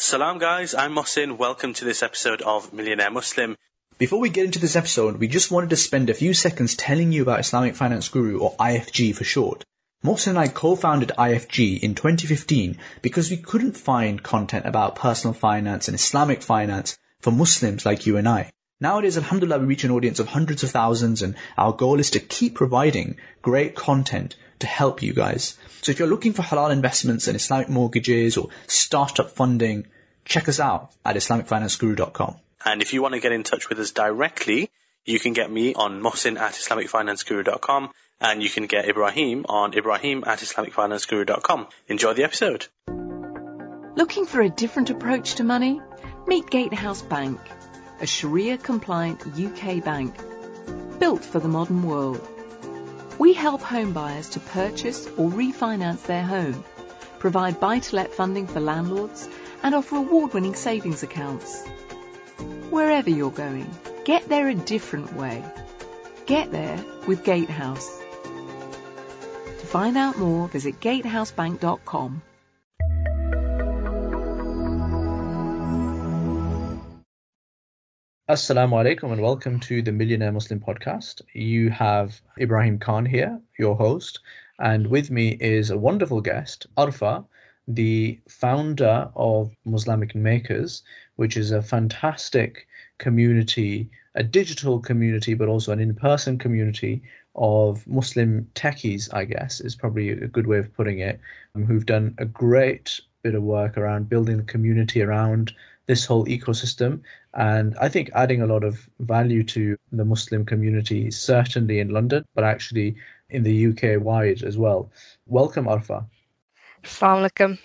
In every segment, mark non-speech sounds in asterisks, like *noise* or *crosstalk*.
Salam guys, I'm Mohsin. Welcome to this episode of Millionaire Muslim. Before we get into this episode, we just wanted to spend a few seconds telling you about Islamic Finance Guru, or IFG for short. Mohsin and I co-founded IFG in 2015 because we couldn't find content about personal finance and Islamic finance for Muslims like you and I. Nowadays, alhamdulillah, we reach an audience of hundreds of thousands and our goal is to keep providing great content to help you guys. So if you're looking for halal investments and Islamic mortgages or startup funding, check us out at IslamicFinanceGuru.com. And if you want to get in touch with us directly, you can get me on Mohsin at IslamicFinanceGuru.com and you can get Ibrahim on Ibrahim at IslamicFinanceGuru.com. Enjoy the episode. Looking for a different approach to money? Meet Gatehouse Bank, a Sharia compliant UK bank built for the modern world. We help home buyers to purchase or refinance their home, provide buy to let funding for landlords, and offer award winning savings accounts. Wherever you're going, get there a different way. Get there with Gatehouse. To find out more, visit gatehousebank.com. Assalamu alaikum and welcome to the Millionaire Muslim podcast. You have Ibrahim Khan here, your host, and with me is a wonderful guest, Arfa, the founder of Muslamic Makers, which is a fantastic community, a digital community, but also an in person community of Muslim techies, I guess, is probably a good way of putting it, um, who've done a great bit of work around building the community around this whole ecosystem and I think adding a lot of value to the Muslim community, certainly in London, but actually in the UK wide as well. Welcome, Arfa. Assalamu alaikum.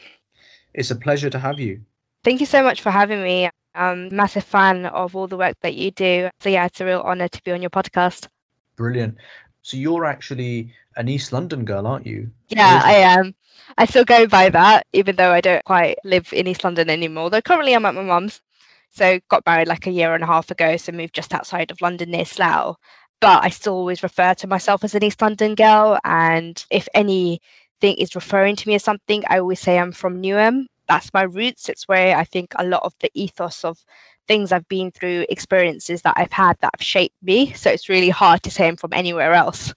It's a pleasure to have you. Thank you so much for having me. I'm a massive fan of all the work that you do. So, yeah, it's a real honor to be on your podcast. Brilliant. So, you're actually an East London girl, aren't you? Yeah, I am. I still go by that, even though I don't quite live in East London anymore. Though currently I'm at my mum's. So got married like a year and a half ago, so moved just outside of London near Slough. But I still always refer to myself as an East London girl. And if anything is referring to me as something, I always say I'm from Newham. That's my roots. It's where I think a lot of the ethos of things I've been through, experiences that I've had that have shaped me. So it's really hard to say I'm from anywhere else.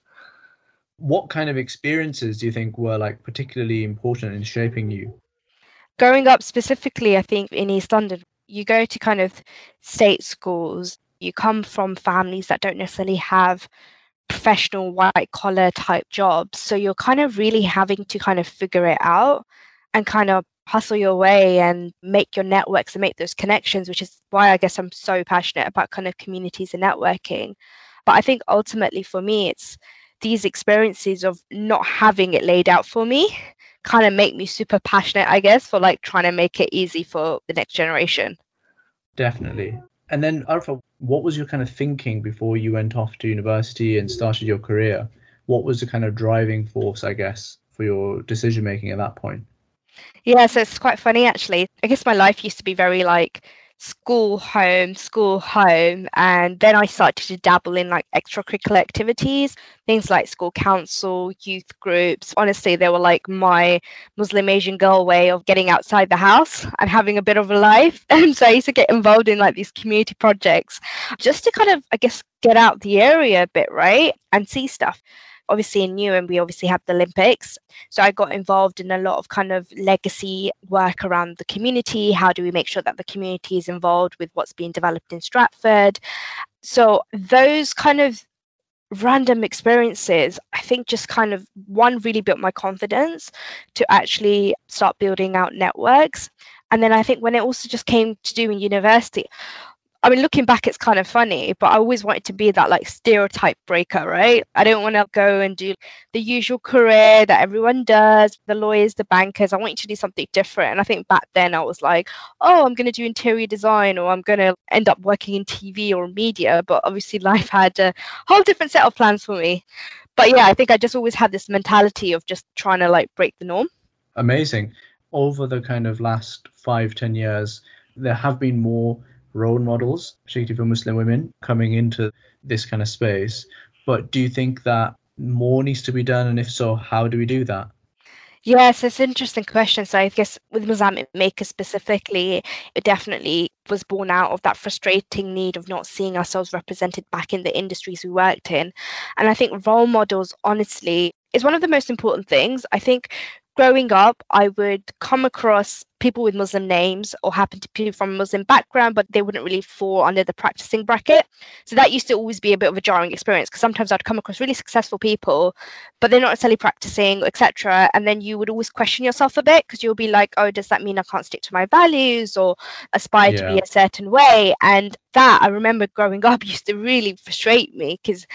What kind of experiences do you think were like particularly important in shaping you? Growing up specifically, I think in East London, you go to kind of state schools, you come from families that don't necessarily have professional white collar type jobs. So you're kind of really having to kind of figure it out and kind of hustle your way and make your networks and make those connections, which is why I guess I'm so passionate about kind of communities and networking. But I think ultimately for me, it's these experiences of not having it laid out for me kind of make me super passionate, I guess, for like trying to make it easy for the next generation. Definitely. And then, Arfa, what was your kind of thinking before you went off to university and started your career? What was the kind of driving force, I guess, for your decision making at that point? Yeah, so it's quite funny actually. I guess my life used to be very like school home school home and then i started to dabble in like extracurricular activities things like school council youth groups. Honestly they were like my muslim asian girl way of getting outside the house and having a bit of a life. *laughs* And so i used to get involved in like these community projects just to kind of i guess get out the area a bit right and see stuff obviously in Newham, we obviously have the Olympics. So I got involved in a lot of kind of legacy work around the community. How do we make sure that the community is involved with what's being developed in Stratford? So those kind of random experiences, I think just kind of one really built my confidence to actually start building out networks. And then I think when it also just came to doing university, I mean, looking back, it's kind of funny, but I always wanted to be that like stereotype breaker, right? I don't want to go and do the usual career that everyone does, the lawyers, the bankers. I want you to do something different. And I think back then I was like, oh, I'm going to do interior design or I'm going to end up working in TV or media. But obviously, *laughs* life had a whole different set of plans for me. But yeah, I think I just always had this mentality of just trying to like break the norm. Amazing. Over the kind of last five, ten years, there have been more role models, particularly for Muslim women, coming into this kind of space. But do you think that more needs to be done? And if so, how do we do that? Yes, it's an interesting question. So I guess with Muslamic Maker specifically, it definitely was born out of that frustrating need of not seeing ourselves represented back in the industries we worked in. And I think role models, honestly, is one of the most important things. I think growing up, I would come across people with Muslim names or happen to be from a Muslim background, but they wouldn't really fall under the practicing bracket. So that used to always be a bit of a jarring experience because sometimes I'd come across really successful people, but they're not necessarily practicing, etc. And then you would always question yourself a bit because you'll be like, oh, does that mean I can't stick to my values or aspire yeah. to be a certain way? And that I remember growing up *laughs* used to really frustrate me because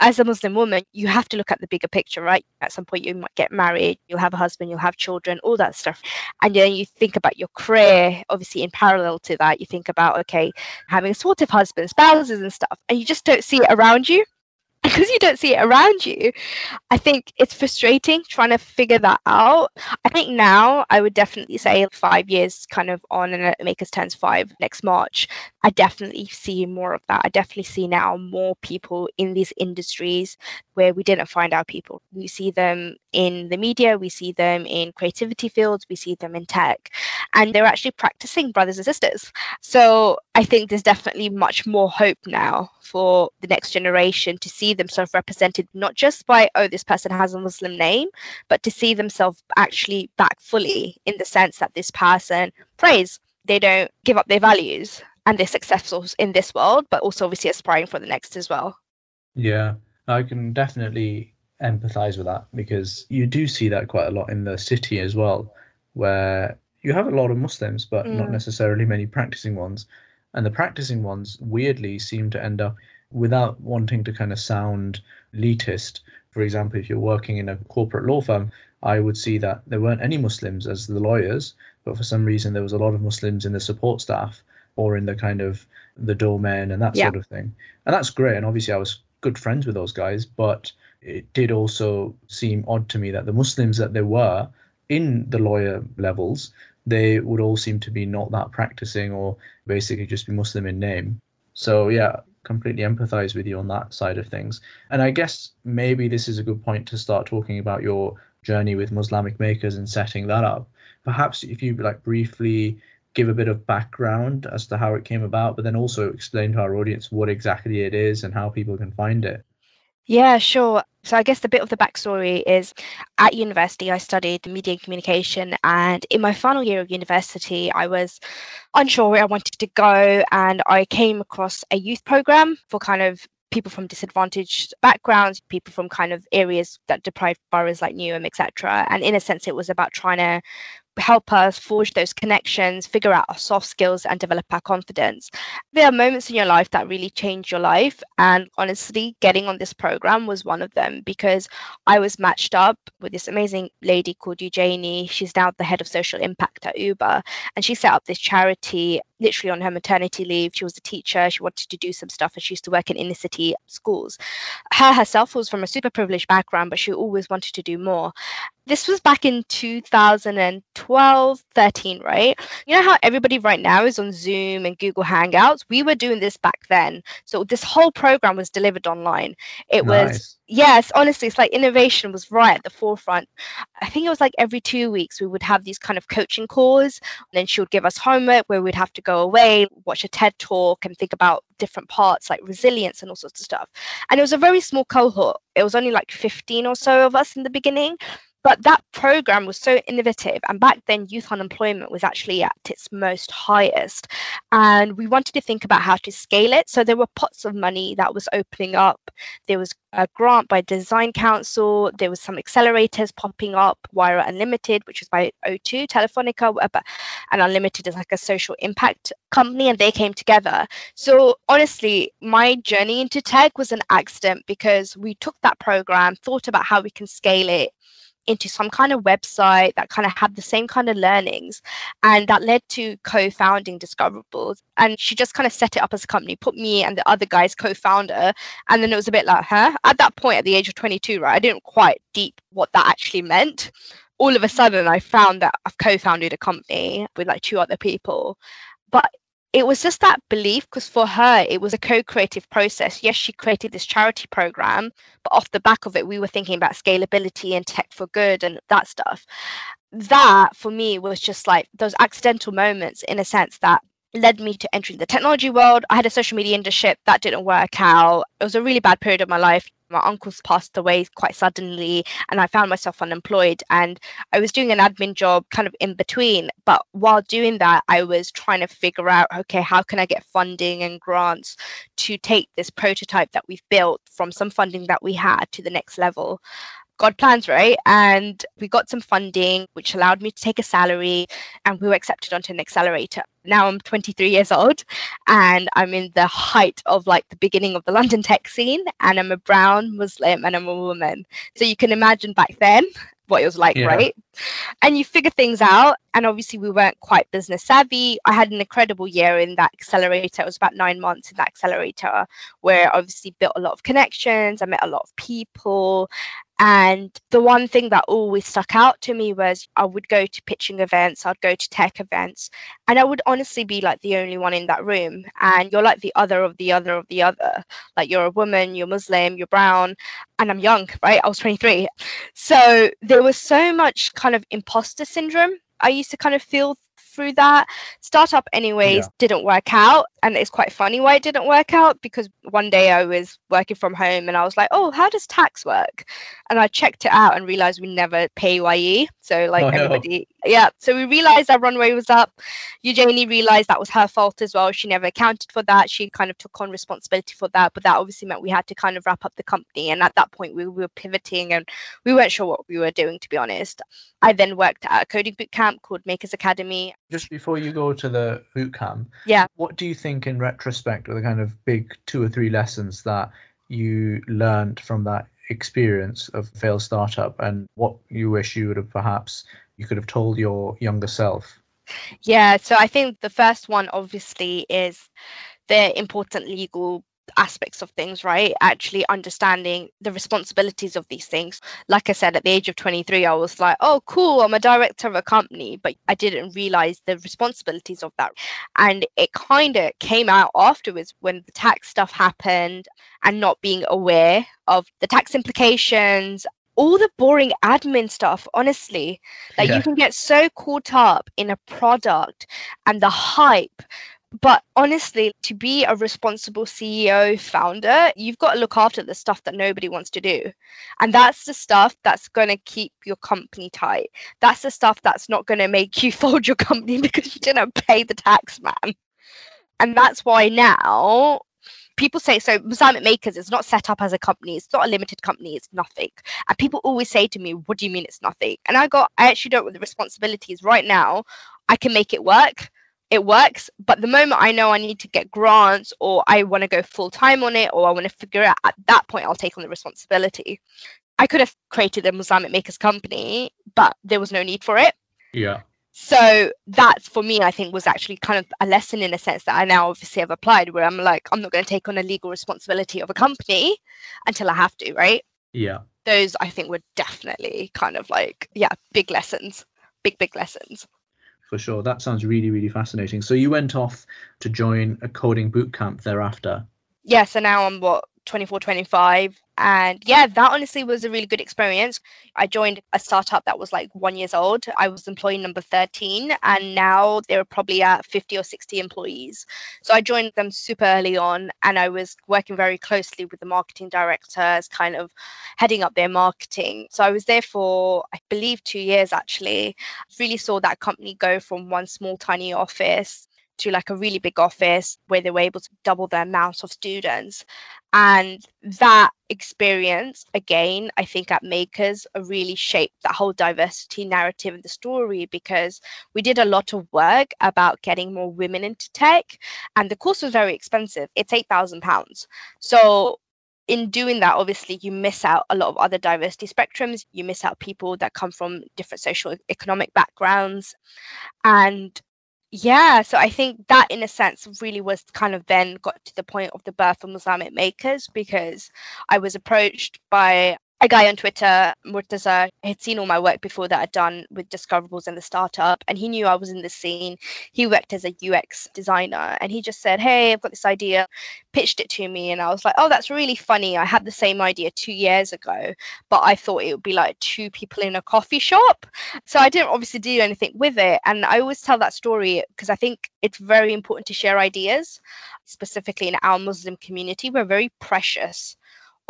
as a Muslim woman, you have to look at the bigger picture, right? At some point, you might get married, you'll have a husband, you'll have children, all that stuff. And then you think about your career, obviously, in parallel to that, you think about, okay, having a supportive husband, spouses, and stuff, and you just don't see it around you *laughs* because you don't see it around you, I think it's frustrating trying to figure that out. I think now I would definitely say five years kind of on and make us turns five next March. I definitely see more of that. I definitely see now more people in these industries where we didn't find our people. We see them in the media, we see them in creativity fields, we see them in tech, and they're actually practicing brothers and sisters. So I think there's definitely much more hope now for the next generation to see themselves represented not just by, oh, this person has a Muslim name, but to see themselves actually back fully in the sense that this person prays. They don't give up their values and they're successful in this world, but also obviously aspiring for the next as well. Yeah, I can definitely empathize with that because you do see that quite a lot in the city as well, where you have a lot of Muslims, but mm. not necessarily many practicing ones. And the practicing ones weirdly seem to end up without wanting to kind of sound elitist. For example, if you're working in a corporate law firm, I would see that there weren't any Muslims as the lawyers, but for some reason there was a lot of Muslims in the support staff or in the kind of the doorman and that yeah. sort of thing. And that's great. And obviously I was good friends with those guys, but it did also seem odd to me that the Muslims that there were in the lawyer levels they would all seem to be not that practicing or basically just be Muslim in name. So yeah, completely empathize with you on that side of things. And I guess maybe this is a good point to start talking about your journey with Muslamic makers and setting that up. Perhaps if you like briefly give a bit of background as to how it came about, but then also explain to our audience what exactly it is and how people can find it. Yeah, sure. So I guess the bit of the backstory is at university I studied media and communication and in my final year of university I was unsure where I wanted to go and I came across a youth program for kind of people from disadvantaged backgrounds, people from kind of areas that deprived boroughs like Newham, etc. And in a sense, it was about trying to help us forge those connections, figure out our soft skills, and develop our confidence. There are moments in your life that really change your life. And honestly, getting on this program was one of them because I was matched up with this amazing lady called Eugenie. She's now the head of social impact at Uber. And she set up this charity literally on her maternity leave. She was a teacher. She wanted to do some stuff and she used to work in inner city schools. Her herself was from a super privileged background, but she always wanted to do more this was back in 2012 13 right you know how everybody right now is on zoom and google hangouts we were doing this back then so this whole program was delivered online it nice. was yes honestly it's like innovation was right at the forefront. I think it was like every two weeks we would have these kind of coaching calls and then she would give us homework where we'd have to go away watch a ted talk and think about different parts like resilience and all sorts of stuff. And it was a very small cohort. It was only like 15 or so of us in the beginning but that program was so innovative, and back then, youth unemployment was actually at its most highest. And we wanted to think about how to scale it. So there were pots of money that was opening up. There was a grant by Design Council. There was some accelerators popping up. Wayra Unlimited, which was by O2, Telefonica, whatever. and Unlimited is like a social impact company, and they came together. So honestly, my journey into tech was an accident because we took that program, thought about how we can scale it into some kind of website that kind of had the same kind of learnings and that led to co-founding discoverables and she just kind of set it up as a company put me and the other guys co-founder and then it was a bit like her. At that point at the age of 22 right i didn't quite deep what that actually meant. All of a sudden i found that i've co-founded a company with like two other people. But it was just that belief because for her it was a co-creative process. Yes she created this charity program but off the back of it we were thinking about scalability and tech for good and that stuff. That for me was just like those accidental moments in a sense that led me to entering the technology world. I had a social media internship that didn't work out. It was a really bad period of my life. My uncles passed away quite suddenly, and I found myself unemployed. And I was doing an admin job kind of in between. But while doing that, I was trying to figure out okay, how can I get funding and grants to take this prototype that we've built from some funding that we had to the next level? God plans, right? And we got some funding, which allowed me to take a salary, and we were accepted onto an accelerator. Now I'm 23 years old, and I'm in the height of like the beginning of the London tech scene, and I'm a brown Muslim and I'm a woman. So you can imagine back then what it was like, yeah. right? And you figure things out. And obviously, we weren't quite business savvy. I had an incredible year in that accelerator. It was about nine months in that accelerator, where I obviously built a lot of connections. I met a lot of people. And the one thing that always stuck out to me was I would go to pitching events, I'd go to tech events, and I would honestly be like the only one in that room. And you're like the other of the other of the other. Like you're a woman, you're Muslim, you're brown, and I'm young, right? I was 23. So there was so much kind of imposter syndrome. I used to kind of feel through that. Startup, anyways, yeah. didn't work out. And it's quite funny why it didn't work out because one day I was working from home and I was like, oh, how does tax work? And I checked it out and realized we never PAYE. So, like, oh, everybody, no. Yeah. So we realized our runway was up. Eugenie realized that was her fault as well. She never accounted for that. She kind of took on responsibility for that. But that obviously meant we had to kind of wrap up the company. And at that point, we were pivoting and we weren't sure what we were doing, to be honest. I then worked at a coding boot camp called Makers Academy. Just before you go to the boot camp, yeah, what do you think in retrospect are the kind of big two or three lessons that you learned from that experience of failed startup and what you wish you would have perhaps you could have told your younger self? Yeah, so I think the first one obviously is the important legal aspects of things, right? Actually understanding the responsibilities of these things. Like I said, at the age of 23, I was like, oh, cool, I'm a director of a company, but I didn't realize the responsibilities of that. And it kind of came out afterwards when the tax stuff happened and not being aware of the tax implications all the boring admin stuff, honestly. Like yeah. you can get so caught up in a product and the hype but honestly, to be a responsible CEO founder, you've got to look after the stuff that nobody wants to do. And that's the stuff that's going to keep your company tight. That's the stuff that's not going to make you *laughs* fold your company because you didn't pay the tax man. And that's why now people say so Muslamic Makers is not set up as a company, it's not a limited company, it's nothing. And people always say to me, What do you mean it's nothing? And I go, I actually don't want the responsibilities right now. I can make it work it works. But the moment I know I need to get grants or I want to go full time on it or I want to figure out at that point, I'll take on the responsibility. I could have created a Muslamic makers company, but there was no need for it. Yeah. So that's for me, I think, was actually kind of a lesson in a sense that I now obviously have applied where I'm like, I'm not going to take on a legal responsibility of a company until I have to, right? Yeah. Those I think were definitely kind of like, yeah, big lessons, big, big lessons for sure. That sounds really, really fascinating. So you went off to join a coding bootcamp thereafter. Yeah, so now I'm what 24, 25. And yeah, that honestly was a really good experience. I joined a startup that was like one years old. I was employee number 13, and now they're probably at 50 or 60 employees. So I joined them super early on, and I was working very closely with the marketing directors, kind of heading up their marketing. So I was there for, I believe, two years actually. Really saw that company go from one small, tiny office to like a really big office where they were able to double the amount of students. And that experience, again, I think at Makers uh, really shaped that whole diversity narrative and the story because we did a lot of work about getting more women into tech. And the course was very expensive. It's £8,000. So in doing that, obviously, you miss out a lot of other diversity spectrums. You miss out people that come from different social economic backgrounds. And yeah, so I think that in a sense really was kind of then got to the point of the birth of Muslamic makers because I was approached by a guy on Twitter, Murtaza, had seen all my work before that I'd done with Discoverables and the startup, and he knew I was in the scene. He worked as a UX designer, and he just said, Hey, I've got this idea, pitched it to me, and I was like, Oh, that's really funny. I had the same idea two years ago, but I thought it would be like two people in a coffee shop. So I didn't obviously do anything with it. And I always tell that story because I think it's very important to share ideas, specifically in our Muslim community. We're very precious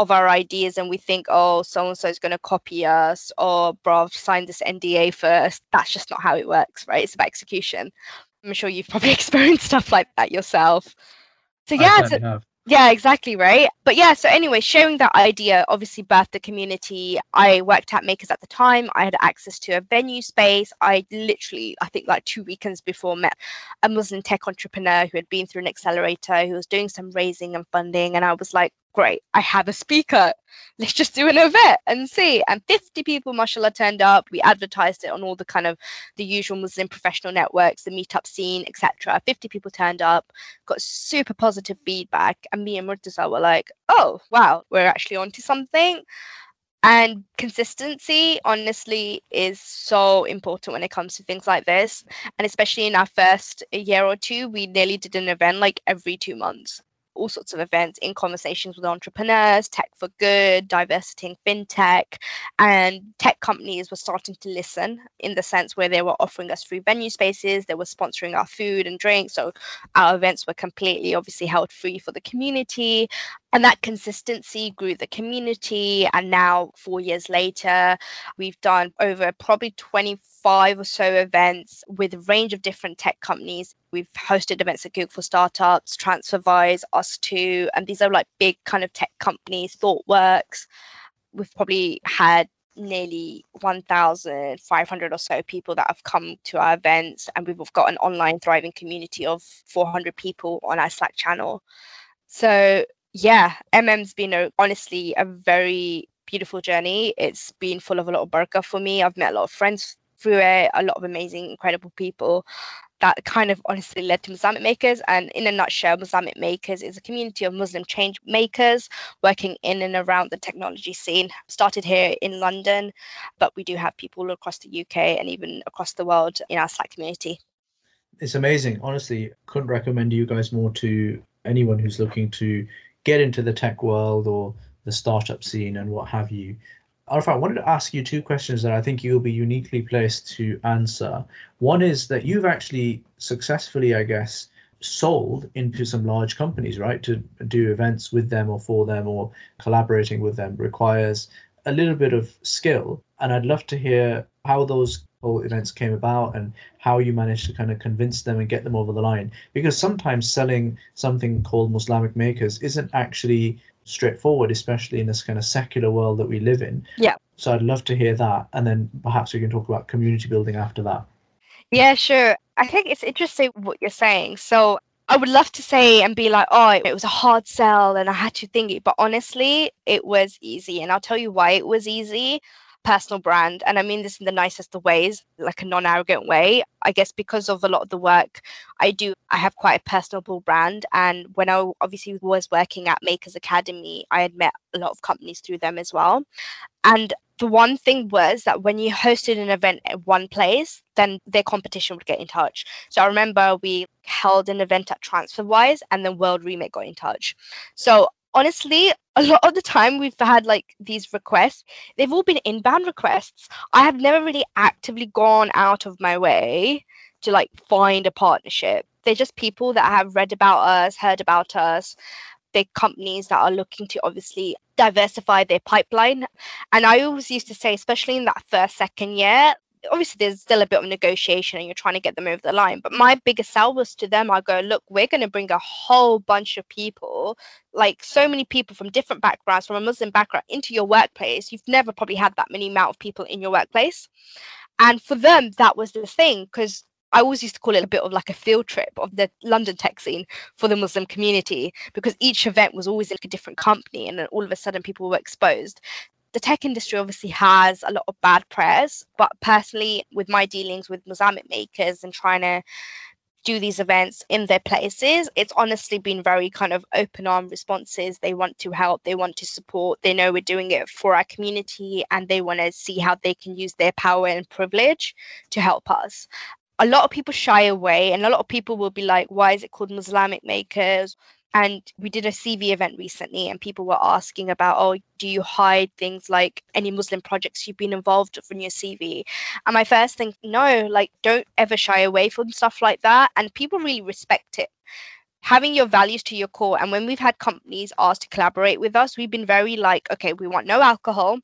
of our ideas and we think, oh, so and so is going to copy us, or bro, sign this NDA first. That's just not how it works, right? It's about execution. I'm sure you've probably *laughs* experienced stuff like that yourself. So yeah, yeah, exactly, right. But yeah, so anyway, sharing that idea obviously birthed the community. I worked at Makers at the time. I had access to a venue space. I literally, I think like two weekends before met a Muslim tech entrepreneur who had been through an accelerator, who was doing some raising and funding. And I was like, great, I have a speaker. Let's just do an event and see. And 50 people, mashallah, turned up. We advertised it on all the kind of the usual Muslim professional networks, the meetup scene, etc. 50 people turned up, got super positive feedback. And me and Murtaza were like, oh, wow, we're actually onto something. And consistency, honestly, is so important when it comes to things like this. And especially in our first year or two, we nearly did an event like every two months all sorts of events in conversations with entrepreneurs, tech for good, diversity in fintech, and tech companies were starting to listen in the sense where they were offering us free venue spaces, they were sponsoring our food and drinks, So our events were completely obviously held free for the community. And that consistency grew the community. And now, four years later, we've done over probably 25 or so events with a range of different tech companies. We've hosted events at Google for Startups, TransferWise, ustwo, and these are like big kind of tech companies, ThoughtWorks. We've probably had nearly 1,500 or so people that have come to our events, and we've got an online thriving community of 400 people on our Slack channel. So yeah, MM's been a, honestly a very beautiful journey. It's been full of a lot of barakah for me. I've met a lot of friends through it, a lot of amazing, incredible people that kind of honestly led to Muslamic Makers. And in a nutshell, Muslamic Makers is a community of Muslim change makers working in and around the technology scene. Started here in London, but we do have people across the UK and even across the world in our Slack community. It's amazing. Honestly, couldn't recommend you guys more to anyone who's looking to get into the tech world or the startup scene and what have you. Arafat, I wanted to ask you two questions that I think you'll be uniquely placed to answer. One is that you've actually successfully, I guess, sold into some large companies, right? To do events with them or for them or collaborating with them requires a little bit of skill. And I'd love to hear how those whole events came about and how you managed to kind of convince them and get them over the line. Because sometimes selling something called Muslamic makers isn't actually straightforward, especially in this kind of secular world that we live in. Yeah. So I'd love to hear that. And then perhaps we can talk about community building after that. Yeah, sure. I think it's interesting what you're saying. So I would love to say and be like, oh, it was a hard sell and I had to think it. But honestly, it was easy. And I'll tell you why it was easy personal brand. And I mean this in the nicest of ways, like a non arrogant way. I guess because of a lot of the work I do, I have quite a personable brand. And when I obviously was working at Makers Academy, I had met a lot of companies through them as well. And the one thing was that when you hosted an event at one place, then their competition would get in touch. So I remember we held an event at TransferWise and then WorldRemit got in touch. So honestly, a lot of the time we've had like these requests, they've all been inbound requests. I have never really actively gone out of my way to like find a partnership. They're just people that have read about us, heard about us, big companies that are looking to obviously diversify their pipeline. And I always used to say, especially in that first, second year, obviously there's still a bit of negotiation and you're trying to get them over the line but my biggest sell was to them i go look we're going to bring a whole bunch of people like so many people from different backgrounds from a muslim background into your workplace. You've never probably had that many amount of people in your workplace. And for them that was the thing because I always used to call it a bit of like a field trip of the London tech scene for the Muslim community because each event was always like a different company and then all of a sudden people were exposed the tech industry obviously has a lot of bad press, but personally, with my dealings with Muslamic makers and trying to do these events in their places. It's honestly been very kind of open arm responses. They want to help, they want to support, they know we're doing it for our community, and they want to see how they can use their power and privilege to help us. A lot of people shy away, and a lot of people will be like, Why is it called Muslamic Makers? And we did a CV event recently, and people were asking about, oh, do you hide things like any Muslim projects you've been involved with in your CV? And my first thing, no, like don't ever shy away from stuff like that. And people really respect it. Having your values to your core. And when we've had companies ask to collaborate with us, we've been very like, okay, we want no alcohol.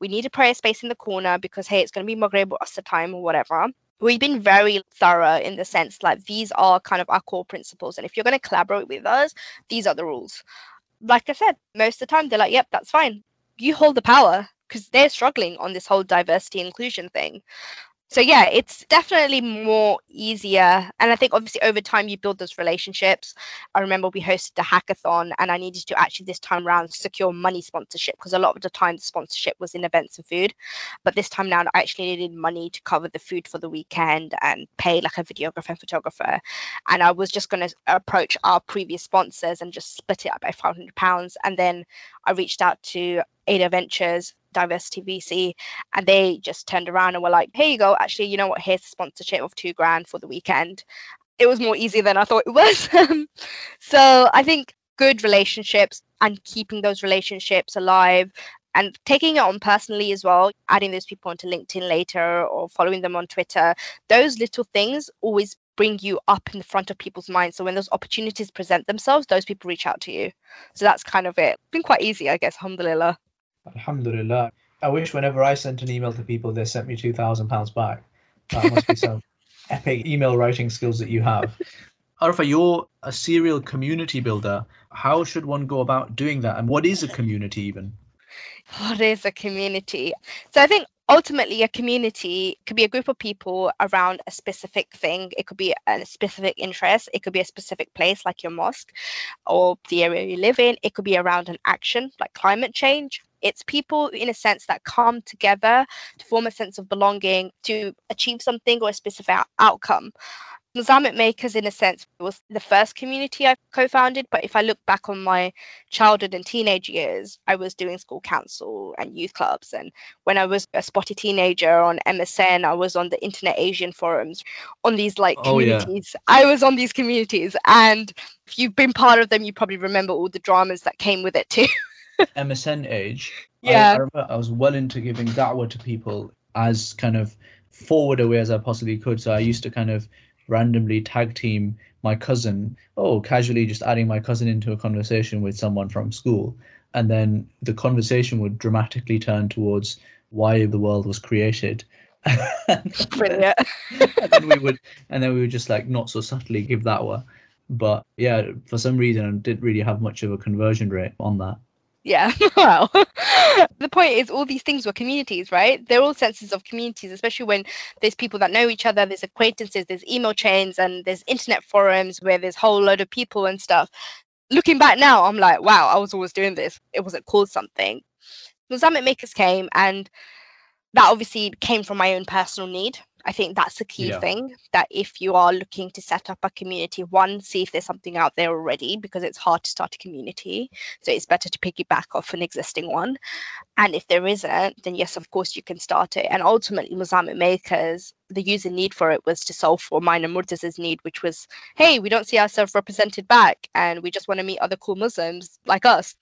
We need a prayer space in the corner because, hey, it's going to be Maghrib or Asr time or whatever we've been very thorough in the sense like these are kind of our core principles and if you're going to collaborate with us these are the rules. Like i said most of the time they're like yep that's fine. You hold the power because they're struggling on this whole diversity inclusion thing so yeah it's definitely more easier and i think obviously over time you build those relationships. I remember we hosted a hackathon and i needed to actually this time around secure money sponsorship because a lot of the time the sponsorship was in events and food. But this time now i actually needed money to cover the food for the weekend and pay like a videographer and photographer. And i was just going to approach our previous sponsors and just split it up by 500 pounds and then i reached out to ada ventures diversity VC, and they just turned around and were like, "Here you go. Actually, you know what? Here's a sponsorship of two grand for the weekend." It was more easy than I thought it was. *laughs* so I think good relationships and keeping those relationships alive and taking it on personally as well, adding those people onto LinkedIn later or following them on Twitter, those little things always bring you up in the front of people's minds. So when those opportunities present themselves, those people reach out to you. So that's kind of it. It's been quite easy, I guess, alhamdulillah. Alhamdulillah. I wish whenever I sent an email to people, they sent me two thousand pounds back. That must be some *laughs* epic email writing skills that you have. Arfa, you're a serial community builder. How should one go about doing that? And what is a community even? What is a community? So I think ultimately a community could be a group of people around a specific thing. It could be a specific interest. It could be a specific place like your mosque or the area you live in. It could be around an action like climate change. It's people in a sense that come together to form a sense of belonging to achieve something or a specific outcome Muslamic Makers, in a sense, was the first community I co founded. But if I look back on my childhood and teenage years, I was doing school council and youth clubs. And when I was a spotty teenager on MSN, I was on the Internet Asian forums, on these like communities. Oh, yeah. I was on these communities. And if you've been part of them, you probably remember all the dramas that came with it too. *laughs* MSN age. Yeah. I, I, I was well into giving da'wah to people as kind of forward away as I possibly could. So I used to kind of randomly tag team my cousin, oh, casually just adding my cousin into a conversation with someone from school. And then the conversation would dramatically turn towards why the world was created. *laughs* Brilliant. and then we would and then we would just like not so subtly give that one. But yeah, for some reason I didn't really have much of a conversion rate on that. Yeah, *laughs* well, the point is, all these things were communities, right? They're all senses of communities, especially when there's people that know each other, there's acquaintances, there's email chains, and there's internet forums where there's whole load of people and stuff. Looking back now, I'm like, wow, I was always doing this. It wasn't called something. Muslamic Makers came, and that obviously came from my own personal need. I think that's the key yeah. thing that if you are looking to set up a community, one, see if there's something out there already because it's hard to start a community. So it's better to piggyback off an existing one. And if there isn't, then yes, of course, you can start it. And ultimately, Muslamic Makers, the user need for it was to solve for mine and need, which was, hey, we don't see ourselves represented back and we just want to meet other cool Muslims like us.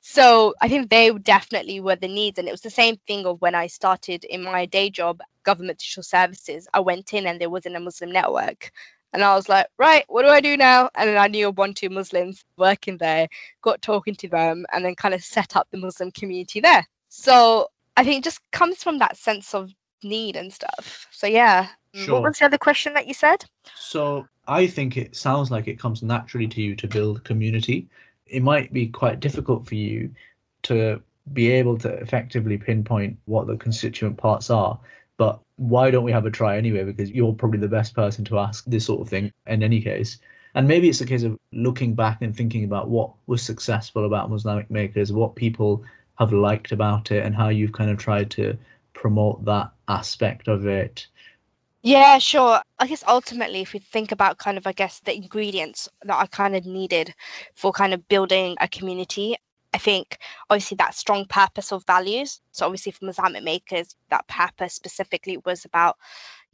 So I think they definitely were the needs. And it was the same thing of when I started in my day job government digital services, I went in and there wasn't a Muslim network. And I was like, right, what do I do now? And then I knew one, two Muslims working there, got talking to them, and then kind of set up the Muslim community there. So I think it just comes from that sense of need and stuff. So yeah. Mm, sure. What was the other question that you said? So I think it sounds like it comes naturally to you to build community. It might be quite difficult for you to be able to effectively pinpoint what the constituent parts are but why don't we have a try anyway? Because you're probably the best person to ask this sort of thing in any case. And maybe it's a case of looking back and thinking about what was successful about Muslamic makers, what people have liked about it, and how you've kind of tried to promote that aspect of it. Yeah, sure. I guess ultimately, if we think about kind of, I guess, the ingredients that I kind of needed for kind of building a community, I think obviously that strong purpose of values. So obviously for Muslamic makers, that purpose specifically was about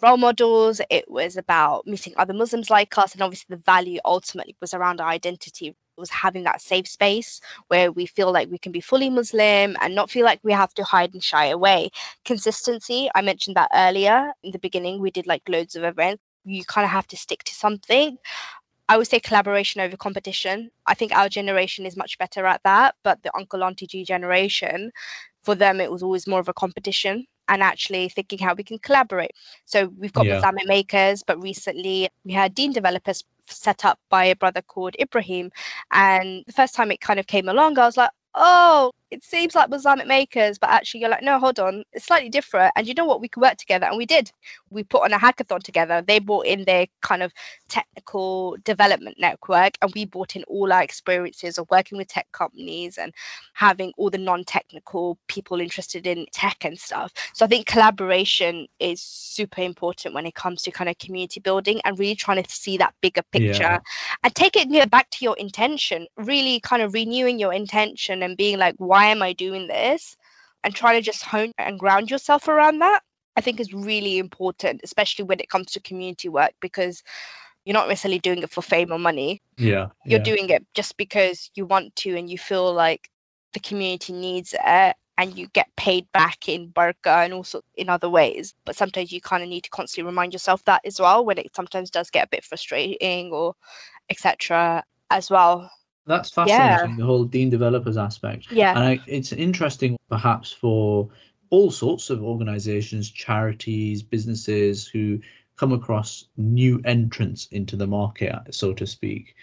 role models, it was about meeting other Muslims like us, and obviously the value ultimately was around our identity was having that safe space where we feel like we can be fully Muslim and not feel like we have to hide and shy away. Consistency, I mentioned that earlier in the beginning, we did like loads of events. You kind of have to stick to something. I would say collaboration over competition. I think our generation is much better at that, but the Uncle Auntie G generation, for them, it was always more of a competition and actually thinking how we can collaborate. So we've got yeah. makers, but recently we had Deen developers set up by a brother called Ibrahim. And the first time it kind of came along, I was like, oh, it seems like Muslamic makers, but actually you're like, no, hold on, it's slightly different. And you know what? We could work together. And we did. We put on a hackathon together. They brought in their kind of technical development network, and we brought in all our experiences of working with tech companies and having all the non technical people interested in tech and stuff. So I think collaboration is super important when it comes to kind of community building and really trying to see that bigger picture yeah. and take it back to your intention, really kind of renewing your intention and being like, why why am I doing this? And try to just hone and ground yourself around that, I think is really important, especially when it comes to community work, because you're not necessarily doing it for fame or money. Yeah. You're yeah. doing it just because you want to and you feel like the community needs it and you get paid back in barakah and also in other ways. But sometimes you kind of need to constantly remind yourself that as well when it sometimes does get a bit frustrating or etc. as well. That's fascinating, yeah. the whole Deen developers aspect. Yeah. And I, it's interesting, perhaps, for all sorts of organizations, charities, businesses who come across new entrants into the market, so to speak.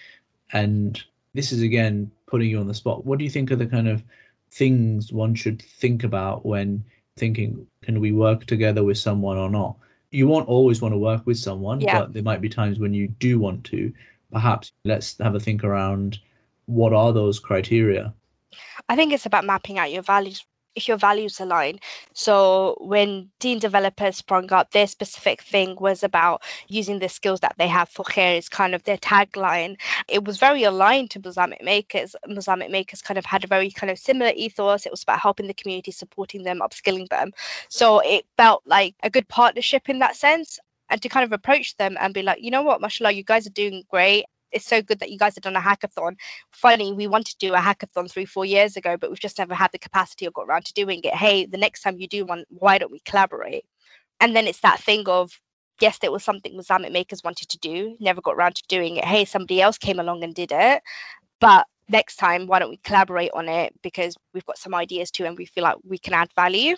And this is, again, putting you on the spot. What do you think are the kind of things one should think about when thinking, can we work together with someone or not? You won't always want to work with someone, yeah. but there might be times when you do want to. Perhaps let's have a think around what are those criteria? I think it's about mapping out your values if your values align. So when Deen developers sprung up, their specific thing was about using the skills that they have for khair is kind of their tagline. It was very aligned to Muslamic Makers. Muslamic Makers kind of had a very kind of similar ethos. It was about helping the community, supporting them, upskilling them. So it felt like a good partnership in that sense. And to kind of approach them and be like, you know what, mashallah, you guys are doing great it's so good that you guys have done a hackathon. Funny, we wanted to do a hackathon three, four years ago, but we've just never had the capacity or got around to doing it. Hey, the next time you do one, why don't we collaborate? And then it's that thing of, yes, there was something Muslamic makers wanted to do, never got around to doing it. Hey, somebody else came along and did it. But next time, why don't we collaborate on it? Because we've got some ideas too, and we feel like we can add value.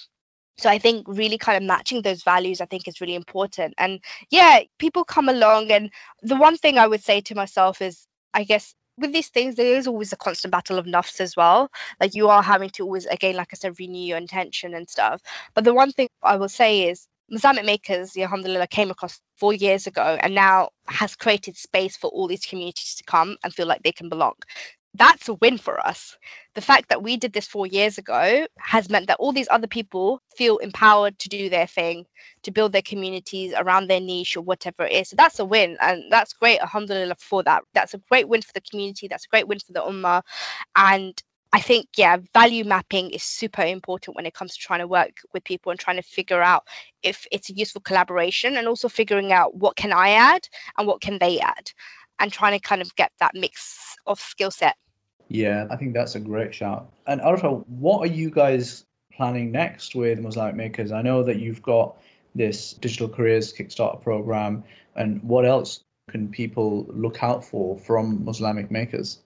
So I think really kind of matching those values, I think is really important. And yeah, people come along. And the one thing I would say to myself is, I guess with these things, there is always a constant battle of nafs as well. Like you are having to always, again, like I said, renew your intention and stuff. But the one thing I will say is, Muslamic Makers, alhamdulillah, came across four years ago and now has created space for all these communities to come and feel like they can belong that's a win for us. The fact that we did this four years ago has meant that all these other people feel empowered to do their thing, to build their communities around their niche or whatever it is. So that's a win. And that's great, alhamdulillah, for that. That's a great win for the community. That's a great win for the ummah. And I think, yeah, value mapping is super important when it comes to trying to work with people and trying to figure out if it's a useful collaboration and also figuring out what can I add and what can they add and trying to kind of get that mix of skill set. Yeah, I think that's a great shout. And Arfa, what are you guys planning next with Muslamic Makers? I know that you've got this digital careers Kickstarter program, and what else can people look out for from Muslamic Makers?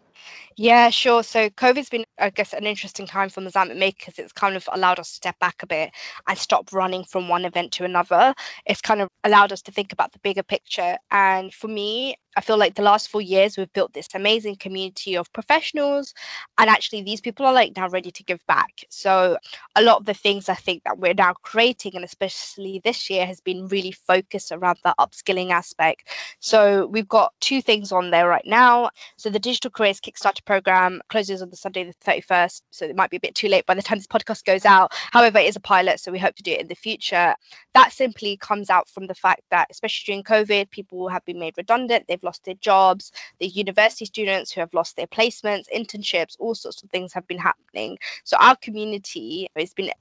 Yeah, sure. So COVID's been, I guess, an interesting time for Muslamic because it's kind of allowed us to step back a bit and stop running from one event to another. It's kind of allowed us to think about the bigger picture. And for me, I feel like the last four years we've built this amazing community of professionals, and actually these people are like now ready to give back. So a lot of the things I think that we're now creating, and especially this year, has been really focused around the upskilling aspect. So we've got two things on there right now. So the Digital Careers Kickstarter Kickstarter program closes on the Sunday the 31st, so it might be a bit too late by the time this podcast goes out. However, it is a pilot, so we hope to do it in the future. That simply comes out from the fact that, especially during COVID, people have been made redundant, they've lost their jobs, the university students who have lost their placements, internships, all sorts of things have been happening. So our community has been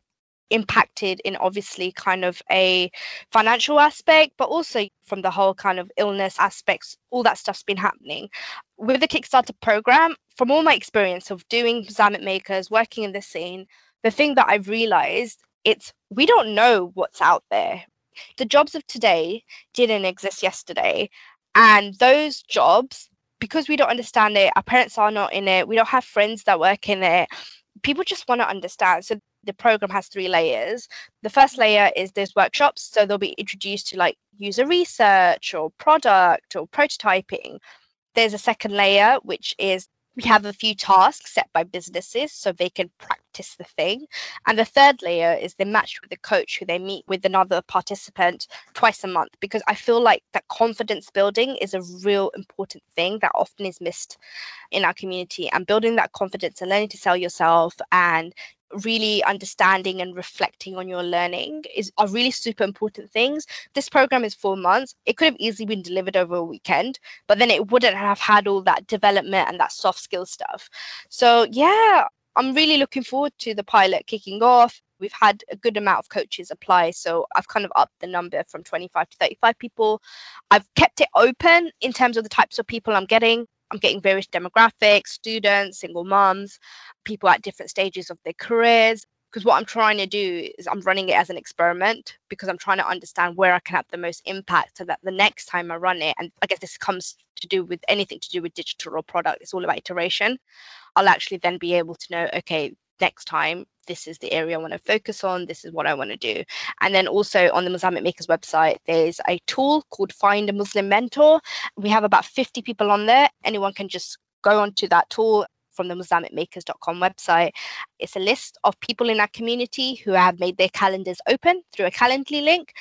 impacted in obviously kind of a financial aspect, but also from the whole kind of illness aspects, all that stuff's been happening. With the Kickstarter program, from all my experience of doing Muslamic makers, working in the scene, the thing that I've realized it's we don't know what's out there. The jobs of today didn't exist yesterday. And those jobs, because we don't understand it, our parents are not in it, we don't have friends that work in it, people just want to understand. So the program has three layers. The first mm-hmm. layer is there's workshops, so they'll be introduced to like user research or product or prototyping. There's a second layer, which is we have a few tasks set by businesses so they can practice the thing. And the third layer is they're matched with a coach who they meet with another participant twice a month because I feel like that confidence building is a real important thing that often is missed in our community. And building that confidence and learning to sell yourself and really understanding and reflecting on your learning is are really super important things. This program is four months. It could have easily been delivered over a weekend, but then it wouldn't have had all that development and that soft skill stuff. So yeah, I'm really looking forward to the pilot kicking off. We've had a good amount of coaches apply, so I've kind of upped the number from 25 to 35 people. I've kept it open in terms of the types of people I'm getting. I'm getting various demographics, students, single moms, people at different stages of their careers. Because what I'm trying to do is I'm running it as an experiment because I'm trying to understand where I can have the most impact so that the next time I run it, and I guess this comes to do with anything to do with digital or product, it's all about iteration. I'll actually then be able to know, okay, next time this is the area I want to focus on, this is what I want to do. And then also on the Muslamic Makers website, there's a tool called Find a Muslim Mentor. We have about 50 people on there. Anyone can just go onto that tool from the MuslamicMakers.com website. It's a list of people in our community who have made their calendars open through a Calendly link,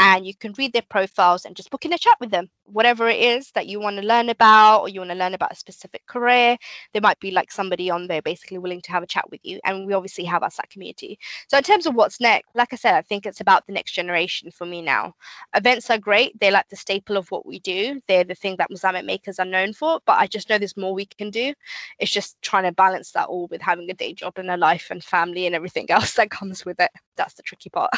and you can read their profiles and just book in a chat with them. Whatever it is that you want to learn about, or you want to learn about a specific career, there might be like somebody on there basically willing to have a chat with you. And we obviously have our SAT community. So, in terms of what's next, like I said, I think it's about the next generation for me now. Events are great, they're like the staple of what we do, they're the thing that Muslamic makers are known for. But I just know there's more we can do. It's just trying to balance that all with having a day job and a life and family and everything *laughs* else that comes with it. That's the tricky part.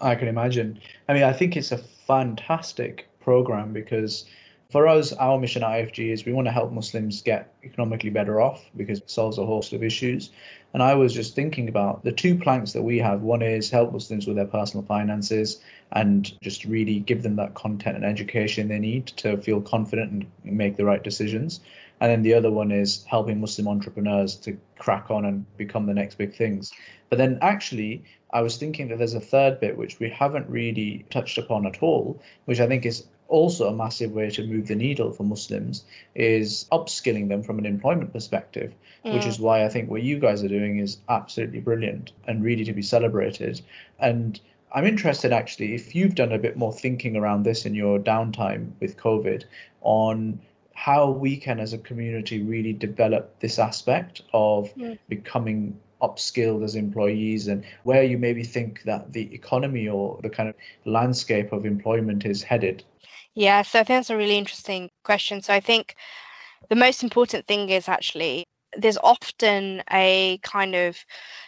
I can imagine. I mean, I think it's a fantastic program because for us, our mission at IFG is we want to help Muslims get economically better off because it solves a host of issues. And I was just thinking about the two planks that we have. One is help Muslims with their personal finances and just really give them that content and education they need to feel confident and make the right decisions. And then the other one is helping Muslim entrepreneurs to crack on and become the next big things. But then actually, I was thinking that there's a third bit which we haven't really touched upon at all, which I think is also a massive way to move the needle for Muslims is upskilling them from an employment perspective, mm. which is why I think what you guys are doing is absolutely brilliant and really to be celebrated. And I'm interested actually if you've done a bit more thinking around this in your downtime with COVID on how we can as a community really develop this aspect of mm. becoming upskilled as employees and where you maybe think that the economy or the kind of landscape of employment is headed? Yeah, so I think that's a really interesting question. So I think the most important thing is actually there's often a kind of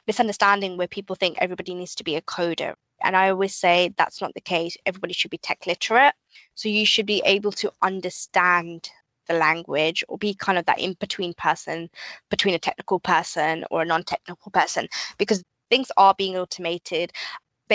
misunderstanding where people think everybody needs to be a coder. And I always say that's not the case. Everybody should be tech literate. So you should be able to understand the language or be kind of that in between person between a technical person or a non technical person because things are being automated.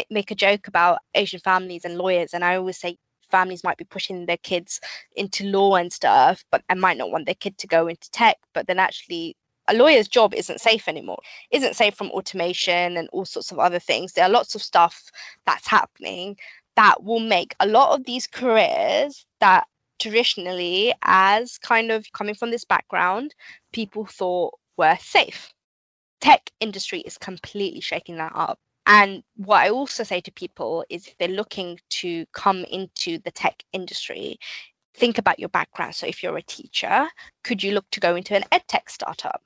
Make a joke about Asian families and lawyers, and I always say families might be pushing their kids into law and stuff, but and might not want their kid to go into tech, but then actually a lawyer's job isn't safe anymore isn't safe from automation and all sorts of other things there are lots of stuff that's happening that will make a lot of these careers that traditionally, as kind of coming from this background, people thought were safe. Tech industry is completely shaking that up. And what I also say to people is if they're looking to come into the tech industry, think about your background. So if you're a teacher, could you look to go into an edtech startup?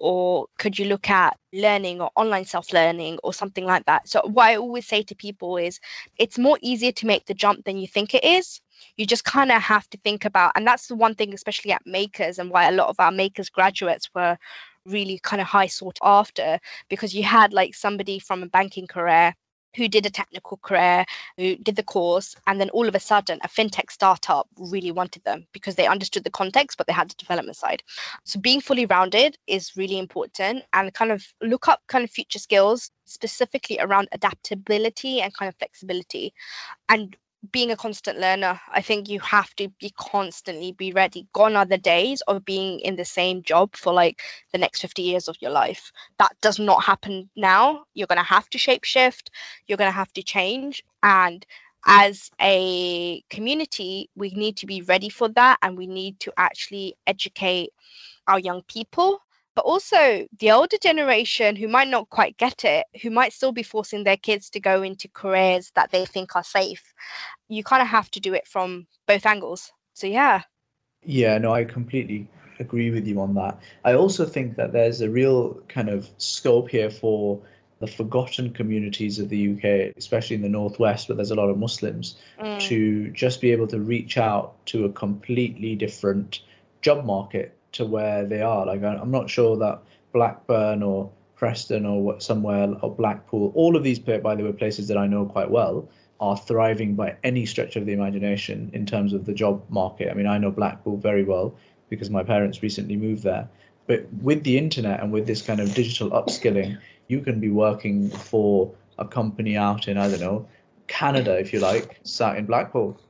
Or could you look at learning or online self learning or something like that? So, what I always say to people is it's more easier to make the jump than you think it is. You just kind of have to think about, and that's the one thing, especially at makers, and why a lot of our makers graduates were really kind of high sought after because you had like somebody from a banking career who did a technical career, who did the course, and then all of a sudden a fintech startup really wanted them because they understood the context, but they had the development side. So being fully rounded is really important and kind of look up kind of future skills specifically around adaptability and kind of flexibility. And being a constant learner i think you have to be constantly be ready. Gone are the days of being in the same job for like the next 50 years of your life. That does not happen now. You're going to have to shape shift you're going to have to change. And as a community we need to be ready for that and we need to actually educate our young people but also the older generation who might not quite get it, who might still be forcing their kids to go into careers that they think are safe. You kind of have to do it from both angles. So, yeah. Yeah, no, I completely agree with you on that. I also think that there's a real kind of scope here for the forgotten communities of the UK, especially in the northwest, where there's a lot of Muslims, mm. to just be able to reach out to a completely different job market to where they are. Like I'm not sure that Blackburn or Preston or somewhere or Blackpool, all of these, by the way, places that I know quite well, are thriving by any stretch of the imagination in terms of the job market. I mean, I know Blackpool very well because my parents recently moved there. But with the internet and with this kind of digital upskilling, you can be working for a company out in, I don't know, Canada, if you like, sat in Blackpool.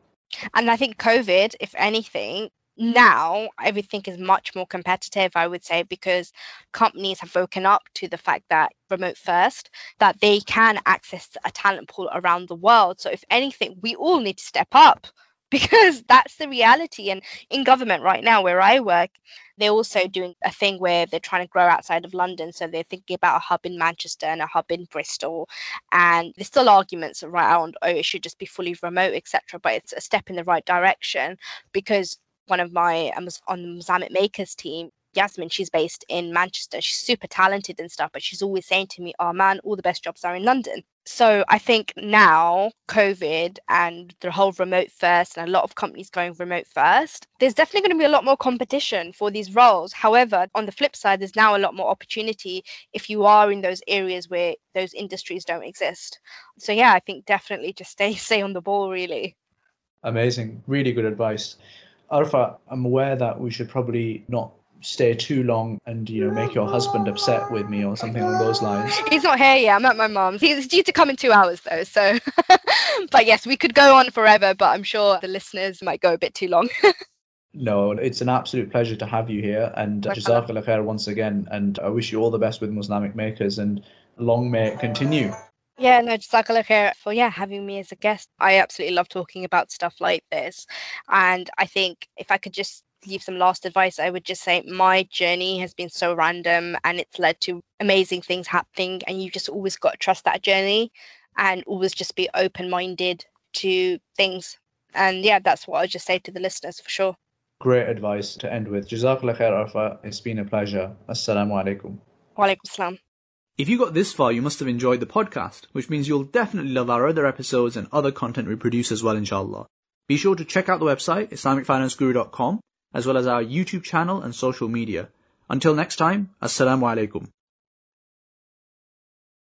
And I think COVID, if anything, now everything is much more competitive i would say because companies have woken up to the fact that remote first that they can access a talent pool around the world. So if anything we all need to step up *laughs* because that's the reality. And in government right now where i work they're also doing a thing where they're trying to grow outside of london. So they're thinking about a hub in manchester and a hub in bristol. And there's still arguments around oh it should just be fully remote etc but it's a step in the right direction because one of my um, on the Muslamic Makers team, Yasmin, she's based in Manchester. She's super talented and stuff, but she's always saying to me, Oh man, all the best jobs are in London. So I think now, COVID and the whole remote first, and a lot of companies going remote first, there's definitely going to be a lot more competition for these roles. However, on the flip side, there's now a lot more opportunity if you are in those areas where those industries don't exist. So yeah, I think definitely just stay *laughs* stay on the ball really. Amazing. Really good advice. Arfa, I'm aware that we should probably not stay too long and you know make your husband upset with me or something along those lines. He's not here yet. I'm at my mom's. He's due to come in two hours though. So, *laughs* but yes, we could go on forever, but I'm sure the listeners might go a bit too long. *laughs* no, it's an absolute pleasure to have you here, and Jazakallah khair once again. And I wish you all the best with Muslamic Makers, and long may it continue. Yeah, no, Jazakallah khair for yeah having me as a guest. I absolutely love talking about stuff like this, and I think if I could just leave some last advice, I would just say my journey has been so random and it's led to amazing things happening, and you just always got to trust that journey and always just be open minded to things. And yeah, that's what I'll just say to the listeners for sure. Great advice to end with. Jazakallah khair, Arfa. It's been a pleasure. Assalamu alaikum. Wa alaikum salam. If you got this far, you must have enjoyed the podcast, which means you'll definitely love our other episodes and other content we produce as well, inshallah. Be sure to check out the website, IslamicFinanceGuru.com, as well as our YouTube channel and social media. Until next time, Assalamu alaikum.